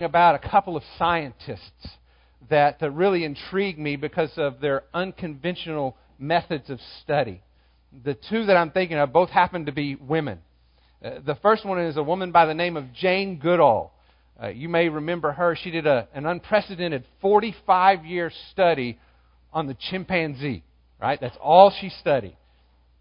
about a couple of scientists that uh, really intrigue me because of their unconventional methods of study. The two that I'm thinking of both happen to be women. Uh, the first one is a woman by the name of Jane Goodall. Uh, you may remember her. She did a, an unprecedented 45 year study on the chimpanzee, right? That's all she studied.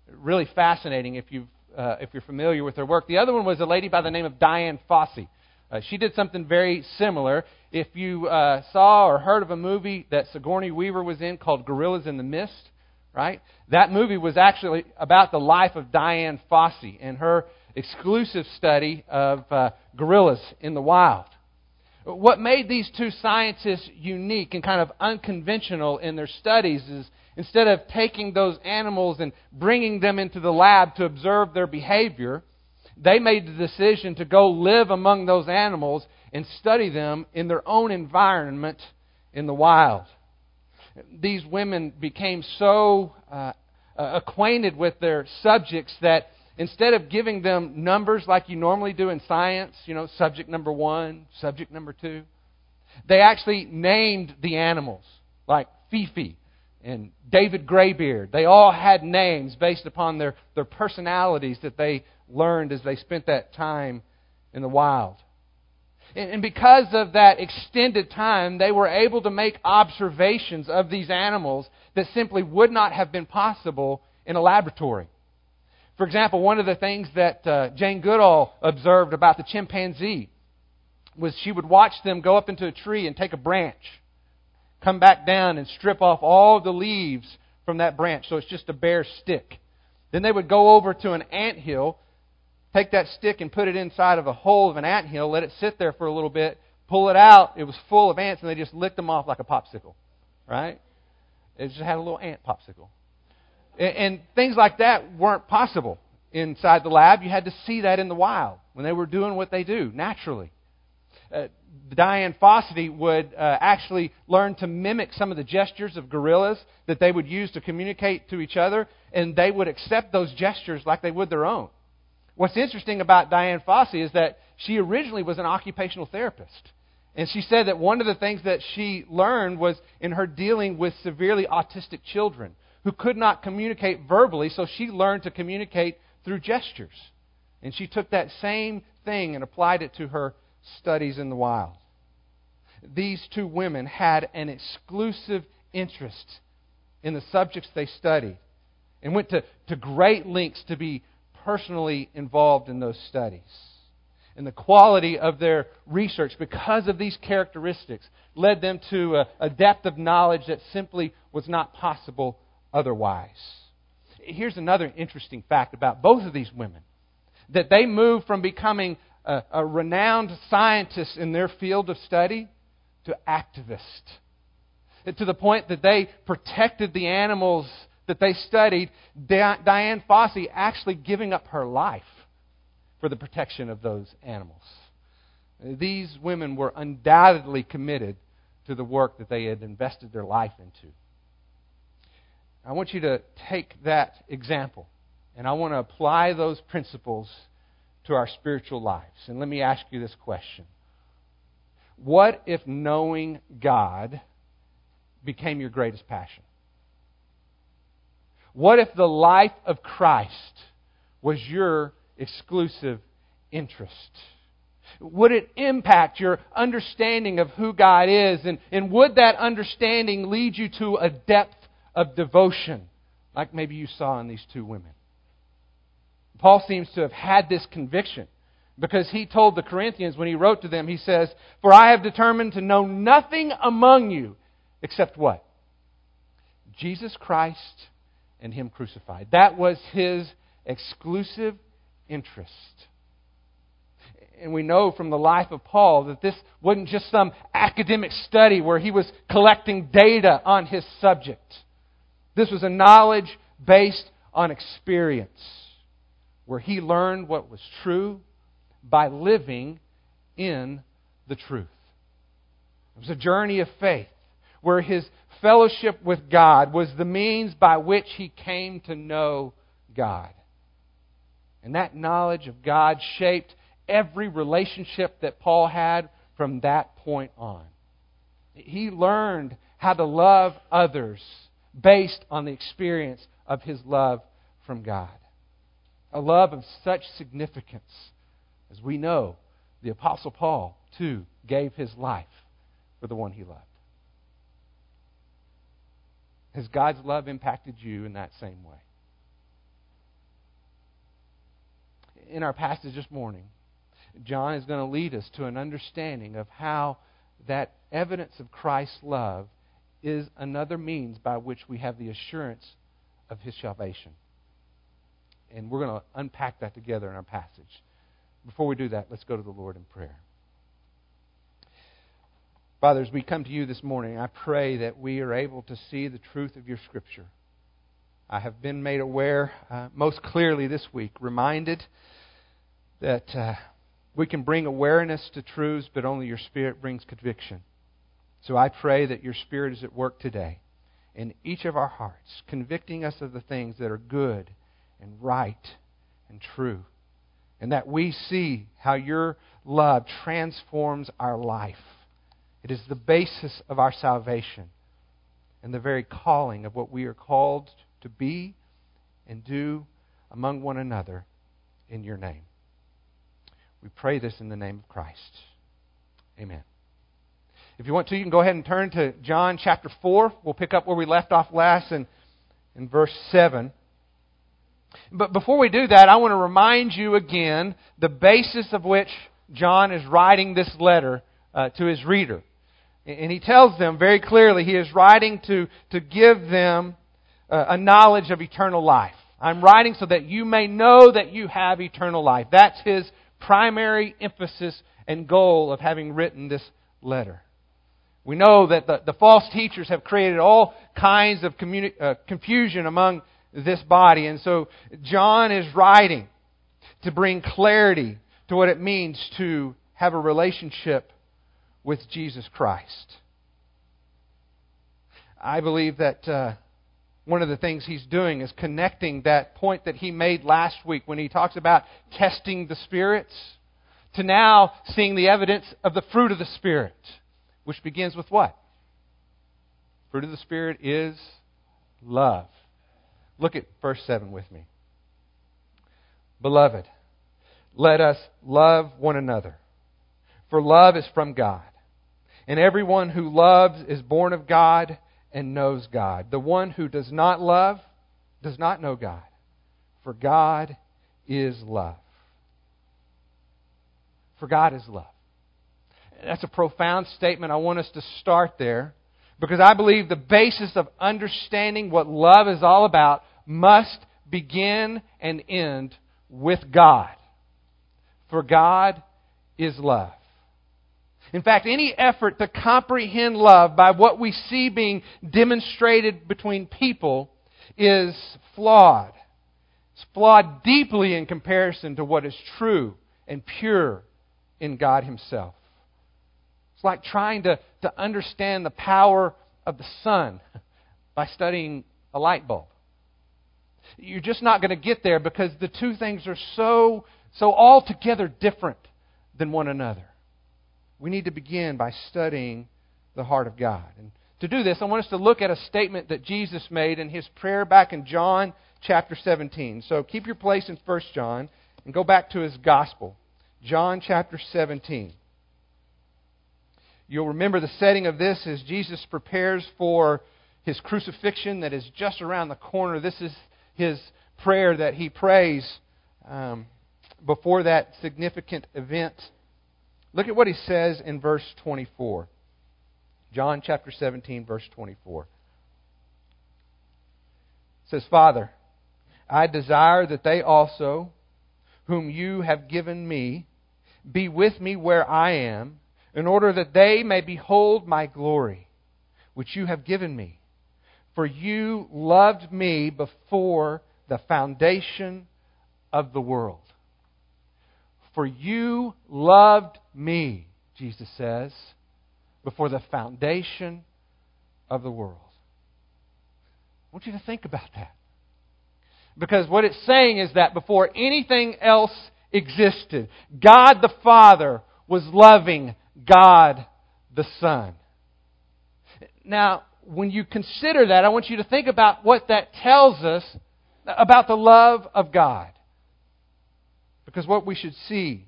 Really fascinating if, you uh, if you're familiar with her work. The other one was a lady by the name of Dian Fossey. Uh, she did something very similar. If you uh, saw or heard of a movie that Sigourney Weaver was in called Gorillas in the Mist, right? That movie was actually about the life of Dian Fossey and her exclusive study of uh, gorillas in the wild. What made these two scientists unique and kind of unconventional in their studies is instead of taking those animals and bringing them into the lab to observe their behavior, they made the decision to go live among those animals and study them in their own environment in the wild. These women became so uh, acquainted with their subjects that instead of giving them numbers like you normally do in science, you know, subject number one, subject number two, they actually named the animals, like Fifi and David Greybeard. They all had names based upon their, their personalities that they learned as they spent that time in the wild. And because of that extended time, they were able to make observations of these animals that simply would not have been possible in a laboratory. For example, one of the things that uh, Jane Goodall observed about the chimpanzee was she would watch them go up into a tree and take a branch, come back down and strip off all the leaves from that branch so it's just a bare stick. Then they would go over to an ant hill take that stick and put it inside of a hole of an ant hill, let it sit there for a little bit, pull it out. It was full of ants, and they just licked them off like a popsicle. Right? It just had a little ant popsicle. And, and things like that weren't possible inside the lab. You had to see that in the wild when they were doing what they do naturally. Uh, Dian Fossey would uh, actually learn to mimic some of the gestures of gorillas that they would use to communicate to each other, and they would accept those gestures like they would their own. What's interesting about Dian Fossey is that she originally was an occupational therapist. And she said that one of the things that she learned was in her dealing with severely autistic children who could not communicate verbally, so she learned to communicate through gestures. And she took that same thing and applied it to her studies in the wild. These two women had an exclusive interest in the subjects they studied and went to, to great lengths to be personally involved in those studies. And the quality of their research, because of these characteristics, led them to a, a depth of knowledge that simply was not possible otherwise. Here's another interesting fact about both of these women that they moved from becoming a, a renowned scientist in their field of study to activists. To the point that they protected the animals that they studied, Dian Fossey actually giving up her life for the protection of those animals. These women were undoubtedly committed to the work that they had invested their life into. I want you to take that example and I want to apply those principles to our spiritual lives. And let me ask you this question What if knowing God became your greatest passion? What if the life of Christ was your exclusive interest? Would it impact your understanding of who God is? And, and would that understanding lead you to a depth of devotion, like maybe you saw in these two women? Paul seems to have had this conviction because he told the Corinthians when he wrote to them, he says, For I have determined to know nothing among you except what? Jesus Christ and Him crucified. That was his exclusive interest. And we know from the life of Paul that this wasn't just some academic study where he was collecting data on his subject. This was a knowledge based on experience, where he learned what was true by living in the truth. It was a journey of faith where his fellowship with God was the means by which he came to know God. And that knowledge of God shaped every relationship that Paul had from that point on. He learned how to love others based on the experience of his love from God. A love of such significance, as we know, the Apostle Paul, too, gave his life for the one he loved. Has God's love impacted you in that same way? In our passage this morning, John is going to lead us to an understanding of how that evidence of Christ's love is another means by which we have the assurance of his salvation. And we're going to unpack that together in our passage. Before we do that, let's go to the Lord in prayer. Father, as we come to you this morning, I pray that we are able to see the truth of your Scripture. I have been made aware uh, most clearly this week, reminded that uh, we can bring awareness to truths, but only your Spirit brings conviction. So I pray that your Spirit is at work today in each of our hearts, convicting us of the things that are good and right and true. And that we see how your love transforms our life. It is the basis of our salvation and the very calling of what we are called to be and do among one another in your name. We pray this in the name of Christ. Amen. If you want to, you can go ahead and turn to John chapter 4. We'll pick up where we left off last in, in verse 7. But before we do that, I want to remind you again the basis of which John is writing this letter uh, to his reader. And he tells them very clearly he is writing to, to give them a knowledge of eternal life. I'm writing so that you may know that you have eternal life. That's his primary emphasis and goal of having written this letter. We know that the, the false teachers have created all kinds of communi- uh, confusion among this body. And so John is writing to bring clarity to what it means to have a relationship with Jesus Christ. I believe that uh, one of the things he's doing is connecting that point that he made last week when he talks about testing the spirits to now seeing the evidence of the fruit of the Spirit, which begins with what? Fruit of the Spirit is love. Look at verse 7 with me. Beloved, let us love one another, for love is from God. And everyone who loves is born of God and knows God. The one who does not love does not know God, for God is love. For God is love. That's a profound statement. I want us to start there because I believe the basis of understanding what love is all about must begin and end with God. For God is love. In fact, any effort to comprehend love by what we see being demonstrated between people is flawed. It's flawed deeply in comparison to what is true and pure in God Himself. It's like trying to, to understand the power of the sun by studying a light bulb. You're just not going to get there because the two things are so, so altogether different than one another we need to begin by studying the heart of God. And to do this, I want us to look at a statement that Jesus made in his prayer back in John chapter 17. So keep your place in 1 John and go back to his gospel. John chapter 17. You'll remember the setting of this as Jesus prepares for his crucifixion that is just around the corner. This is his prayer that he prays um, before that significant event Look at what he says in verse 24. John chapter 17, verse 24. It says, Father, I desire that they also, whom you have given me, be with me where I am, in order that they may behold my glory, which you have given me. For you loved me before the foundation of the world. For you loved me, Jesus says, before the foundation of the world. I want you to think about that. Because what it's saying is that before anything else existed, God the Father was loving God the Son. Now, when you consider that, I want you to think about what that tells us about the love of God. Because what we should see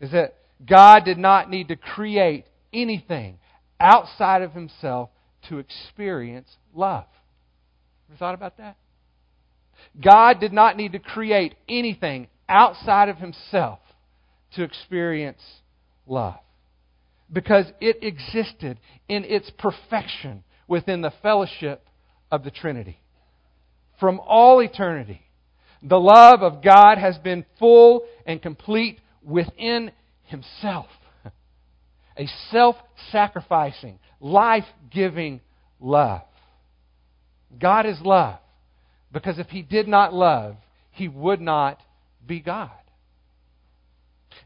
is that God did not need to create anything outside of himself to experience love. Ever thought about that? God did not need to create anything outside of himself to experience love. Because it existed in its perfection within the fellowship of the Trinity. From all eternity, the love of God has been full and complete within Himself. A self sacrificing, life giving love. God is love. Because if He did not love, He would not be God.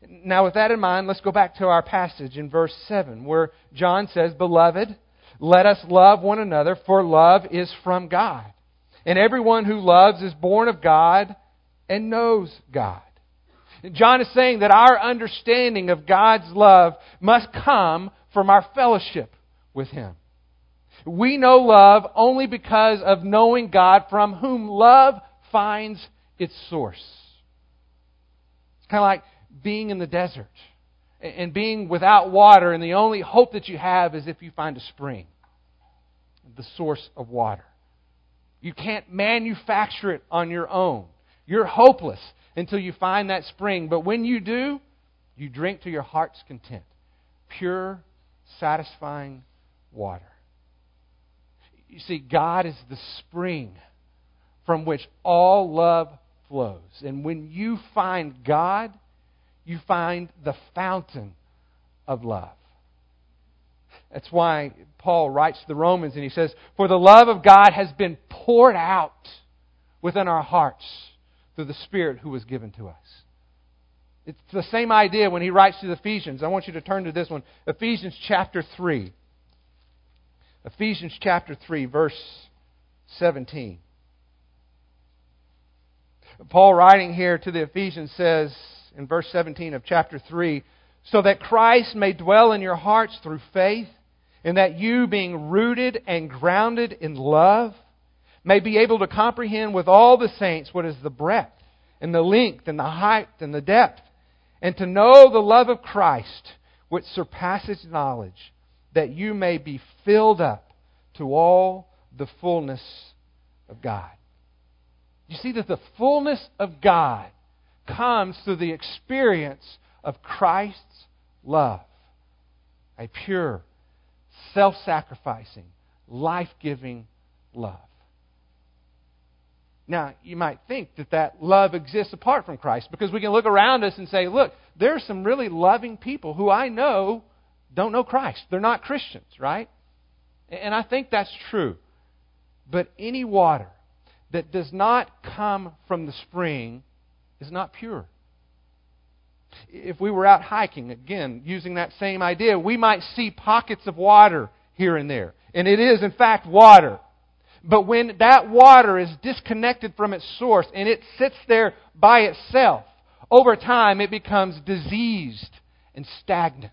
Now, with that in mind, let's go back to our passage in verse 7, where John says, Beloved, let us love one another, for love is from God. And everyone who loves is born of God and knows God. John is saying that our understanding of God's love must come from our fellowship with Him. We know love only because of knowing God from whom love finds its source. It's kind of like being in the desert and being without water, and the only hope that you have is if you find a spring, the source of water. You can't manufacture it on your own. You're hopeless until you find that spring. But when you do, you drink to your heart's content pure, satisfying water. You see, God is the spring from which all love flows. And when you find God, you find the fountain of love. That's why Paul writes to the Romans and he says, For the love of God has been poured out within our hearts through the Spirit who was given to us. It's the same idea when he writes to the Ephesians. I want you to turn to this one Ephesians chapter 3. Ephesians chapter 3, verse 17. Paul, writing here to the Ephesians, says in verse 17 of chapter 3 So that Christ may dwell in your hearts through faith, and that you, being rooted and grounded in love, may be able to comprehend with all the saints what is the breadth, and the length, and the height, and the depth, and to know the love of Christ, which surpasses knowledge that you may be filled up to all the fullness of God. You see that the fullness of God comes through the experience of Christ's love. A pure, self sacrificing, life giving love. Now, you might think that that love exists apart from Christ because we can look around us and say, look, there are some really loving people who I know don't know Christ. They're not Christians, right? And I think that's true. But any water that does not come from the spring is not pure. If we were out hiking, again, using that same idea, we might see pockets of water here and there. And it is, in fact, water. But when that water is disconnected from its source and it sits there by itself, over time it becomes diseased and stagnant.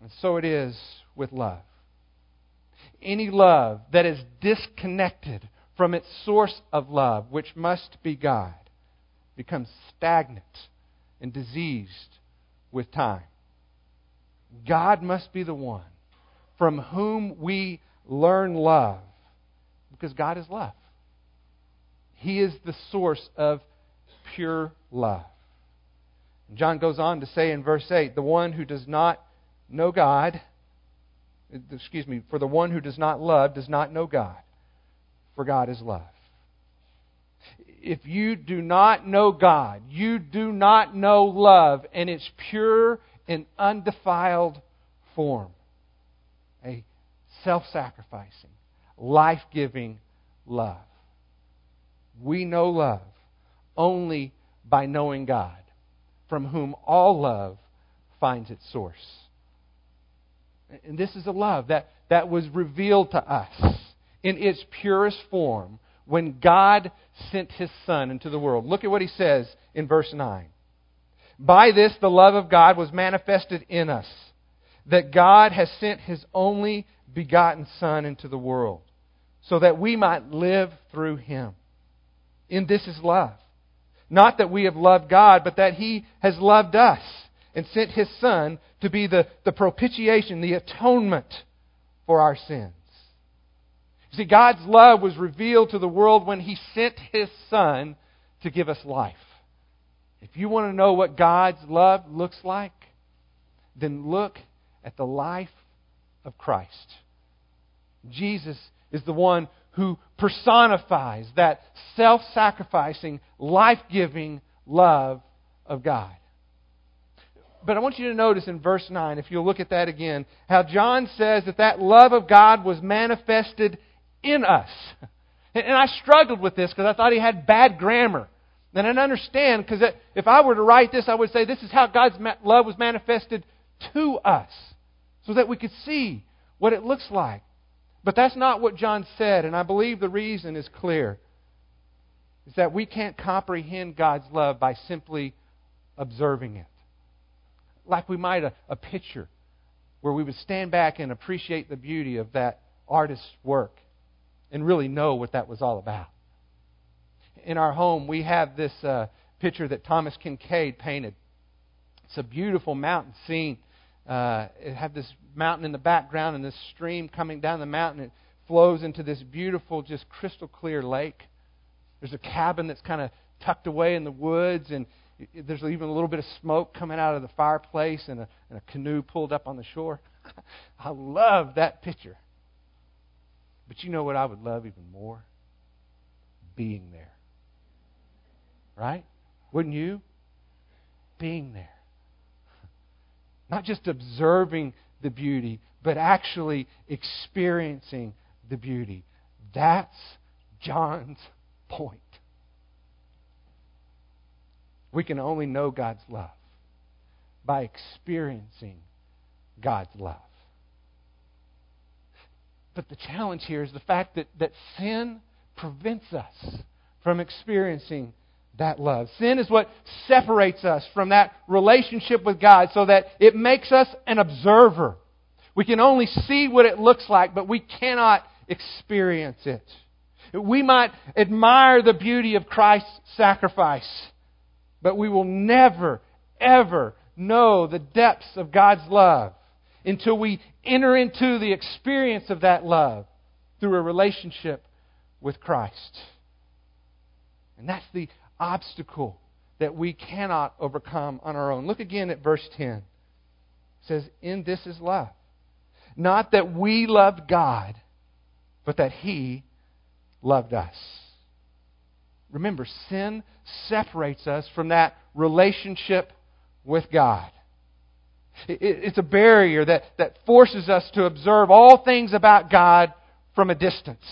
And so it is with love. Any love that is disconnected from its source of love, which must be God, becomes stagnant and diseased with time. God must be the one from whom we learn love because God is love. He is the source of pure love. John goes on to say in verse 8 the one who does not know God, excuse me, for the one who does not love does not know God, for God is love. If you do not know God, you do not know love in its pure and undefiled form. A self sacrificing, life giving love. We know love only by knowing God, from whom all love finds its source. And this is a love that, that was revealed to us in its purest form when God sent his Son into the world. Look at what he says in verse 9. By this, the love of God was manifested in us, that God has sent His only begotten Son into the world, so that we might live through Him. And this is love. Not that we have loved God, but that He has loved us and sent His Son to be the, the propitiation, the atonement for our sins. See, God's love was revealed to the world when He sent His Son to give us life. If you want to know what God's love looks like, then look at the life of Christ. Jesus is the one who personifies that self sacrificing, life giving love of God. But I want you to notice in verse 9, if you'll look at that again, how John says that that love of God was manifested in us. And I struggled with this because I thought he had bad grammar. And I understand because if I were to write this, I would say this is how God's love was manifested to us so that we could see what it looks like. But that's not what John said, and I believe the reason is clear. Is that we can't comprehend God's love by simply observing it. Like we might a, a picture where we would stand back and appreciate the beauty of that artist's work and really know what that was all about. In our home, we have this uh, picture that Thomas Kinkade painted. It's a beautiful mountain scene uh, it had this mountain in the background and this stream coming down the mountain. It flows into this beautiful, just crystal clear lake. There's a cabin that's kind of tucked away in the woods, and there's even a little bit of smoke coming out of the fireplace, and a, and a canoe pulled up on the shore. I love that picture. But you know what I would love even more? Being there. Right? Wouldn't you? Being there. Not just observing the beauty, but actually experiencing the beauty. That's John's point. We can only know God's love by experiencing God's love. But the challenge here is the fact that, that sin prevents us from experiencing that love. Sin is what separates us from that relationship with God so that it makes us an observer. We can only see what it looks like, but we cannot experience it. We might admire the beauty of Christ's sacrifice, but we will never, ever know the depths of God's love until we enter into the experience of that love through a relationship with Christ. And that's the obstacle that we cannot overcome on our own. Look again at verse 10. It says, In this is love. Not that we loved God, but that He loved us. Remember, sin separates us from that relationship with God. It's a barrier that, that forces us to observe all things about God from a distance.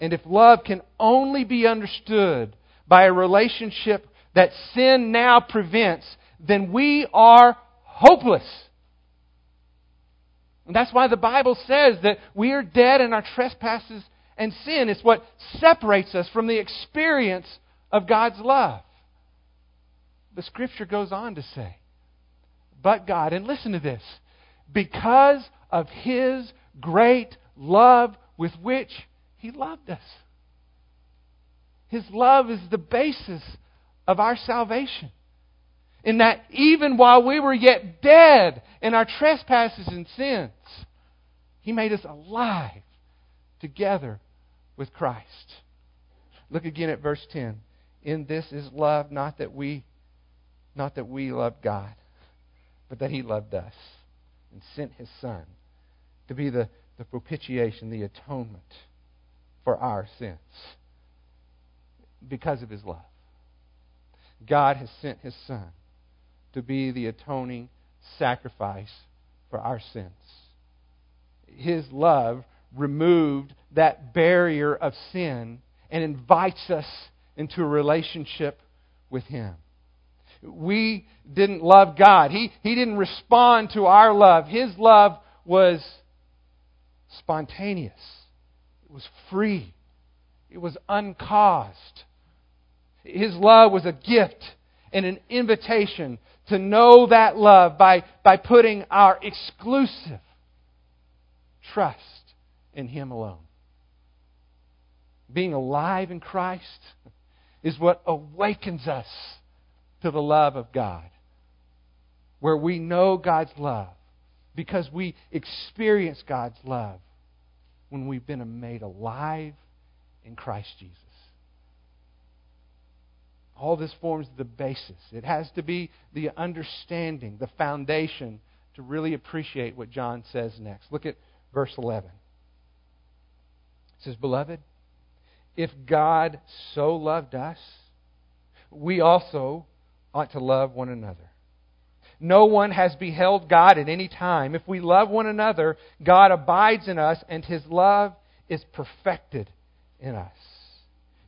And if love can only be understood by a relationship that sin now prevents, then we are hopeless. And that's why the Bible says that we are dead in our trespasses and sin. It's what separates us from the experience of God's love. The scripture goes on to say, but God, and listen to this, because of His great love with which He loved us. His love is the basis of our salvation. In that even while we were yet dead in our trespasses and sins, He made us alive together with Christ. Look again at verse 10. In this is love, not that we not that we loved God, but that He loved us and sent His Son to be the, the propitiation, the atonement for our sins because of his love. God has sent his Son to be the atoning sacrifice for our sins. His love removed that barrier of sin and invites us into a relationship with Him. We didn't love God. He, he didn't respond to our love. His love was spontaneous, it was free, it was uncaused. His love was a gift, and an invitation to know that love by, by putting our exclusive trust in Him alone. Being alive in Christ is what awakens us to the love of God, where we know God's love because we experience God's love when we've been made alive in Christ Jesus. All this forms the basis. It has to be the understanding, the foundation to really appreciate what John says next. Look at verse 11. It says, Beloved, if God so loved us, we also ought to love one another. No one has beheld God at any time. If we love one another, God abides in us, and his love is perfected in us.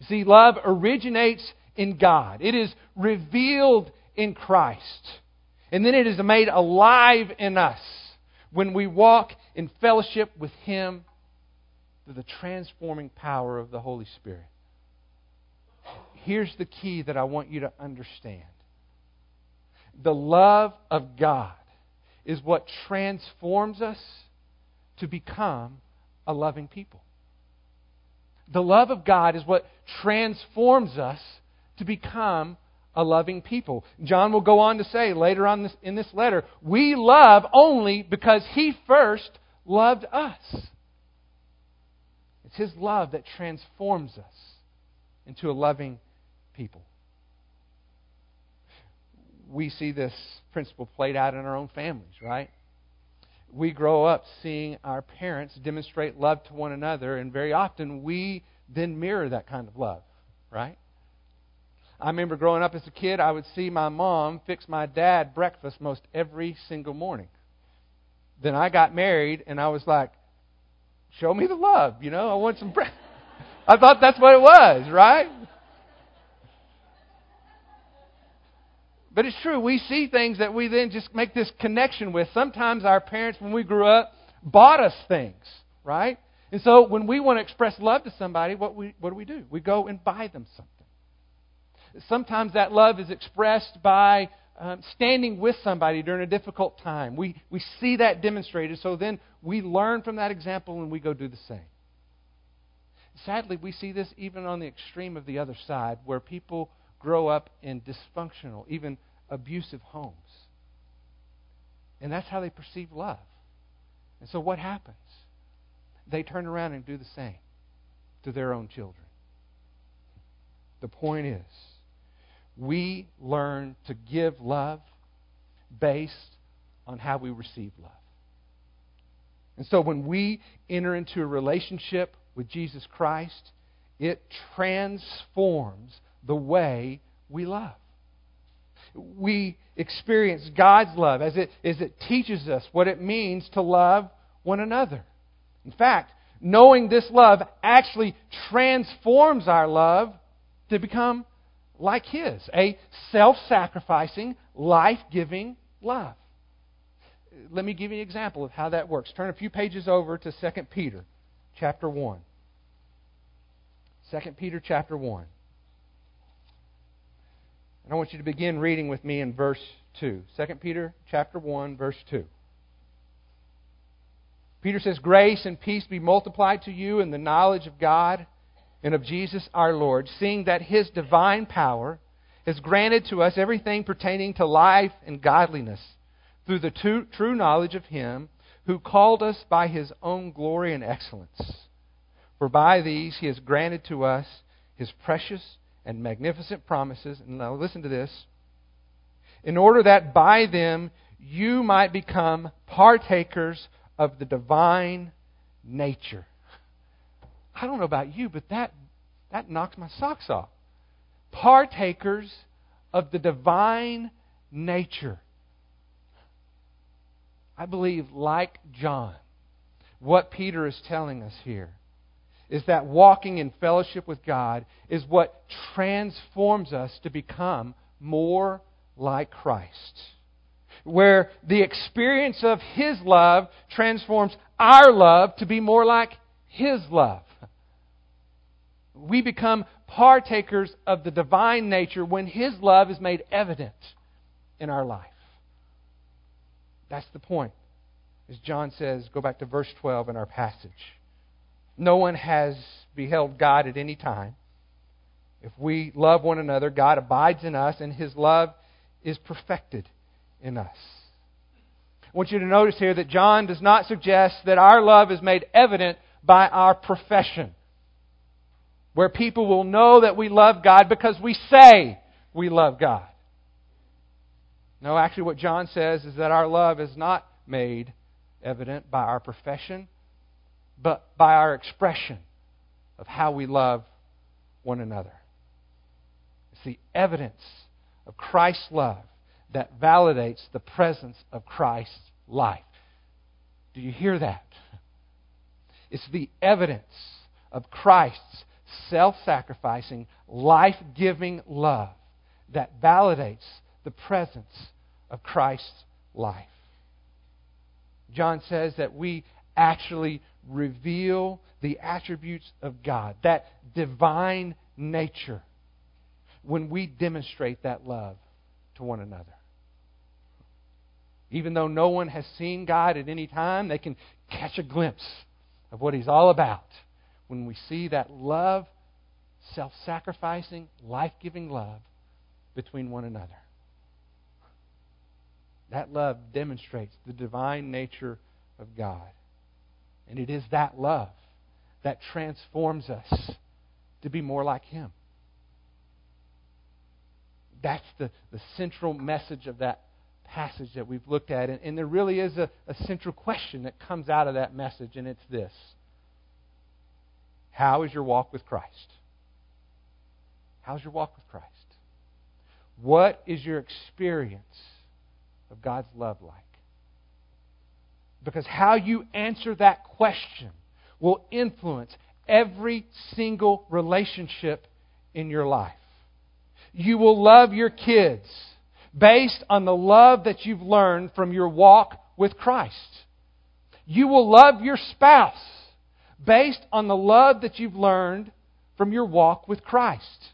See, love originates in God, it is revealed in Christ. And then it is made alive in us when we walk in fellowship with Him through the transforming power of the Holy Spirit. Here's the key that I want you to understand the love of God is what transforms us to become a loving people. The love of God is what transforms us to become a loving people. John will go on to say later on this, in this letter, we love only because he first loved us. It's his love that transforms us into a loving people. We see this principle played out in our own families, right? We grow up seeing our parents demonstrate love to one another, and very often we then mirror that kind of love, right? I remember growing up as a kid, I would see my mom fix my dad breakfast most every single morning. Then I got married, and I was like, show me the love, you know, I want some breakfast. I thought that's what it was, right? But it's true. We see things that we then just make this connection with. Sometimes our parents, when we grew up, bought us things, right? And so when we want to express love to somebody, what, we, what do we do? We go and buy them something. Sometimes that love is expressed by um, standing with somebody during a difficult time. We, we see that demonstrated, so then we learn from that example and we go do the same. Sadly, we see this even on the extreme of the other side, where people grow up in dysfunctional, even abusive homes. And that's how they perceive love. And so what happens? They turn around and do the same to their own children. The point is, we learn to give love based on how we receive love. And so when we enter into a relationship with Jesus Christ, it transforms the way we love. We experience God's love as it, as it teaches us what it means to love one another. In fact, knowing this love actually transforms our love to become like His a self sacrificing, life giving love. Let me give you an example of how that works. Turn a few pages over to 2 Peter chapter 1. 2 Peter chapter 1. And I want you to begin reading with me in verse 2. 2 Peter chapter 1 verse 2. Peter says, Grace and peace be multiplied to you in the knowledge of God and of Jesus our Lord, seeing that his divine power has granted to us everything pertaining to life and godliness through the true, true knowledge of him who called us by his own glory and excellence. For by these he has granted to us his precious and magnificent promises. And now listen to this. In order that by them you might become partakers of the divine nature I don't know about you, but that, that knocks my socks off. Partakers of the divine nature. I believe, like John, what Peter is telling us here is that walking in fellowship with God is what transforms us to become more like Christ. Where the experience of His love transforms our love to be more like His love we become partakers of the divine nature when His love is made evident in our life. That's the point. As John says, go back to verse 12 in our passage. No one has beheld God at any time. If we love one another, God abides in us, and His love is perfected in us. I want you to notice here that John does not suggest that our love is made evident by our profession, where people will know that we love God because we say we love God. No, actually, what John says is that our love is not made evident by our profession, but by our expression of how we love one another. It's the evidence of Christ's love that validates the presence of Christ's life. Do you hear that? It's the evidence of Christ's self sacrificing, life giving love that validates the presence of Christ's life. John says that we actually reveal the attributes of God, that divine nature, when we demonstrate that love to one another. Even though no one has seen God at any time, they can catch a glimpse of what He's all about when we see that love, self sacrificing, life giving love between one another. That love demonstrates the divine nature of God. And it is that love that transforms us to be more like Him. That's the, the central message of that passage that we've looked at. And, and there really is a, a central question that comes out of that message, and it's this How is your walk with Christ? How's your walk with Christ? What is your experience of God's love like? Because how you answer that question will influence every single relationship in your life. You will love your kids based on the love that you've learned from your walk with Christ. You will love your spouse based on the love that you've learned from your walk with Christ.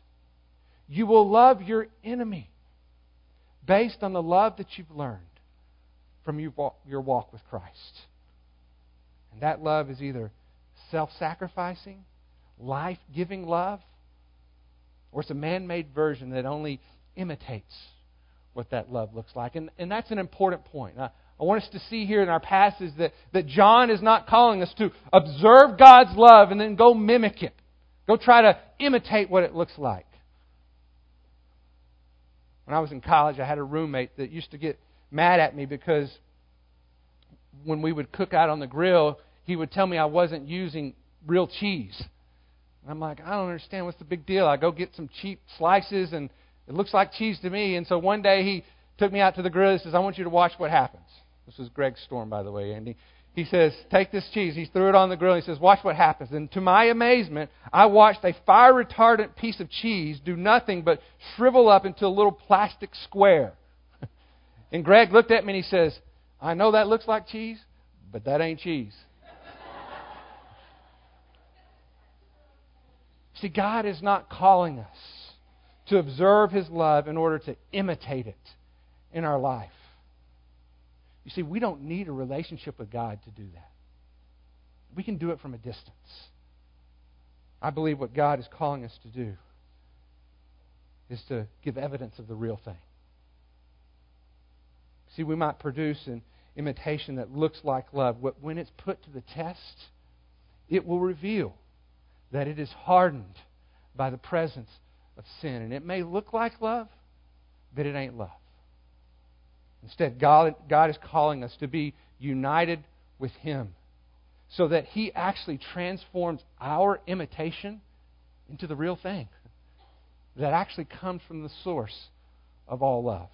You will love your enemy based on the love that you've learned from your walk with Christ. And that love is either self sacrificing, life giving love, or it's a man made version that only imitates what that love looks like. And, and that's an important point. I, I want us to see here in our passage that, that John is not calling us to observe God's love and then go mimic it. Go try to imitate what it looks like. When I was in college, I had a roommate that used to get mad at me because when we would cook out on the grill, he would tell me I wasn't using real cheese. And I'm like, I don't understand. What's the big deal? I go get some cheap slices and it looks like cheese to me. And so one day he took me out to the grill. He says, I want you to watch what happens. This was Greg Storm, by the way, Andy. He says, Take this cheese. He threw it on the grill. He says, Watch what happens. And to my amazement, I watched a fire retardant piece of cheese do nothing but shrivel up into a little plastic square. And Greg looked at me and he says, I know that looks like cheese, but that ain't cheese. See, God is not calling us to observe His love in order to imitate it in our life. You see, we don't need a relationship with God to do that. We can do it from a distance. I believe what God is calling us to do is to give evidence of the real thing. See, we might produce an imitation that looks like love, but when it's put to the test, it will reveal that it is hardened by the presence of sin. And it may look like love, but it ain't love. Instead, God, God is calling us to be united with Him so that He actually transforms our imitation into the real thing that actually comes from the source of all love.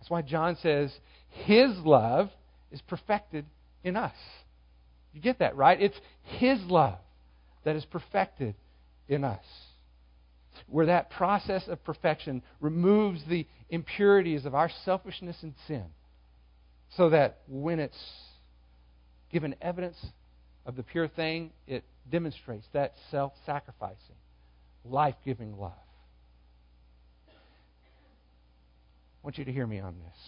That's why John says His love is perfected in us. You get that, right? It's His love that is perfected in us where that process of perfection removes the impurities of our selfishness and sin, so that when it's given evidence of the pure thing, it demonstrates that self sacrificing, life giving love. I want you to hear me on this.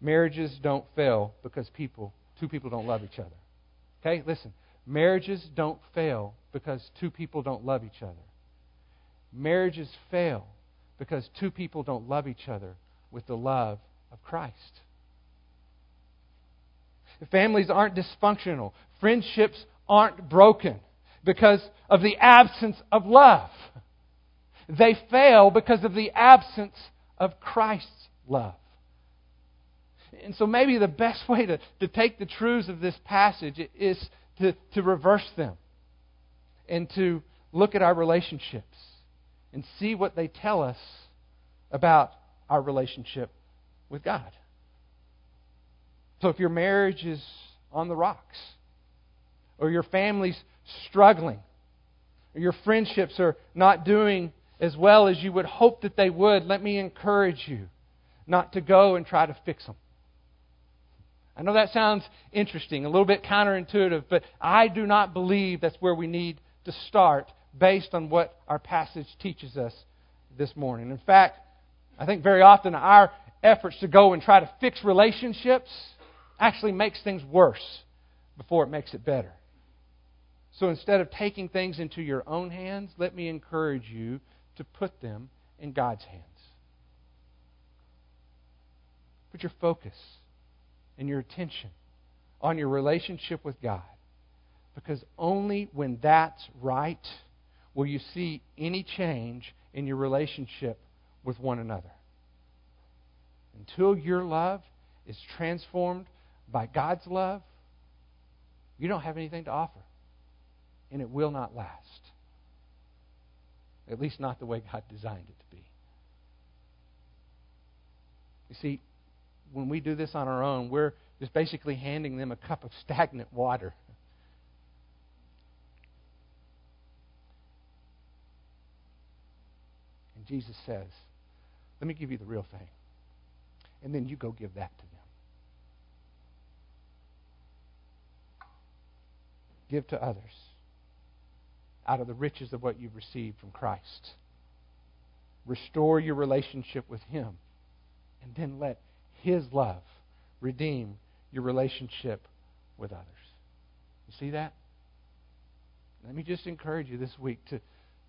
Marriages don't fail because people, two people don't love each other. Okay, listen. Marriages don't fail because two people don't love each other. Marriages fail because two people don't love each other with the love of Christ. Families aren't dysfunctional. Friendships aren't broken because of the absence of love. They fail because of the absence of Christ's love. And so maybe the best way to, to take the truths of this passage is to, to reverse them and to look at our relationships and see what they tell us about our relationship with God. So if your marriage is on the rocks, or your family's struggling, or your friendships are not doing as well as you would hope that they would, let me encourage you not to go and try to fix them. I know that sounds interesting, a little bit counterintuitive, but I do not believe that's where we need to start based on what our passage teaches us this morning. In fact, I think very often our efforts to go and try to fix relationships actually makes things worse before it makes it better. So instead of taking things into your own hands, let me encourage you to put them in God's hands. Put your focus and your attention on your relationship with God. Because only when that's right will you see any change in your relationship with one another. Until your love is transformed by God's love, you don't have anything to offer. And it will not last. At least not the way God designed it to be. You see, when we do this on our own, we're just basically handing them a cup of stagnant water. And Jesus says, Let me give you the real thing. And then you go give that to them. Give to others out of the riches of what you've received from Christ. Restore your relationship with Him. And then let His love redeem your relationship with others. You see that? Let me just encourage you this week to,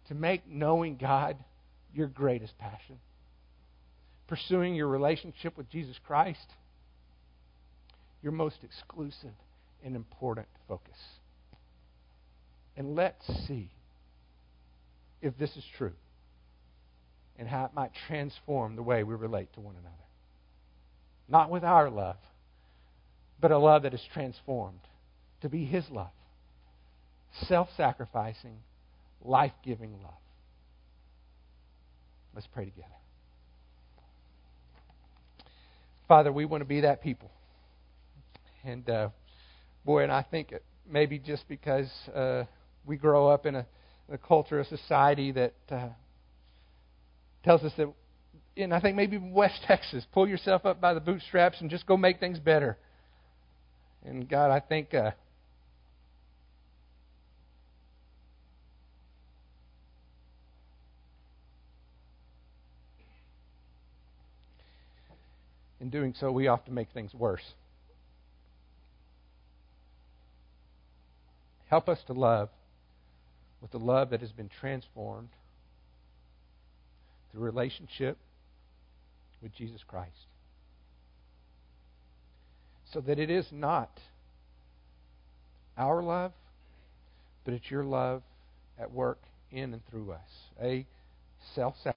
to make knowing God your greatest passion. Pursuing your relationship with Jesus Christ your most exclusive and important focus. And let's see if this is true and how it might transform the way we relate to one another. Not with our love, but a love that is transformed to be His love self sacrificing, life giving love. Let's pray together. Father, we want to be that people. And uh, boy, and I think maybe just because uh, we grow up in a, a culture, a society that uh, tells us that and I think maybe West Texas, pull yourself up by the bootstraps and just go make things better. And God, I think uh, in doing so, we often make things worse. Help us to love with the love that has been transformed through relationship with Jesus Christ. So that it is not our love, but it's your love at work in and through us. A self sacrifice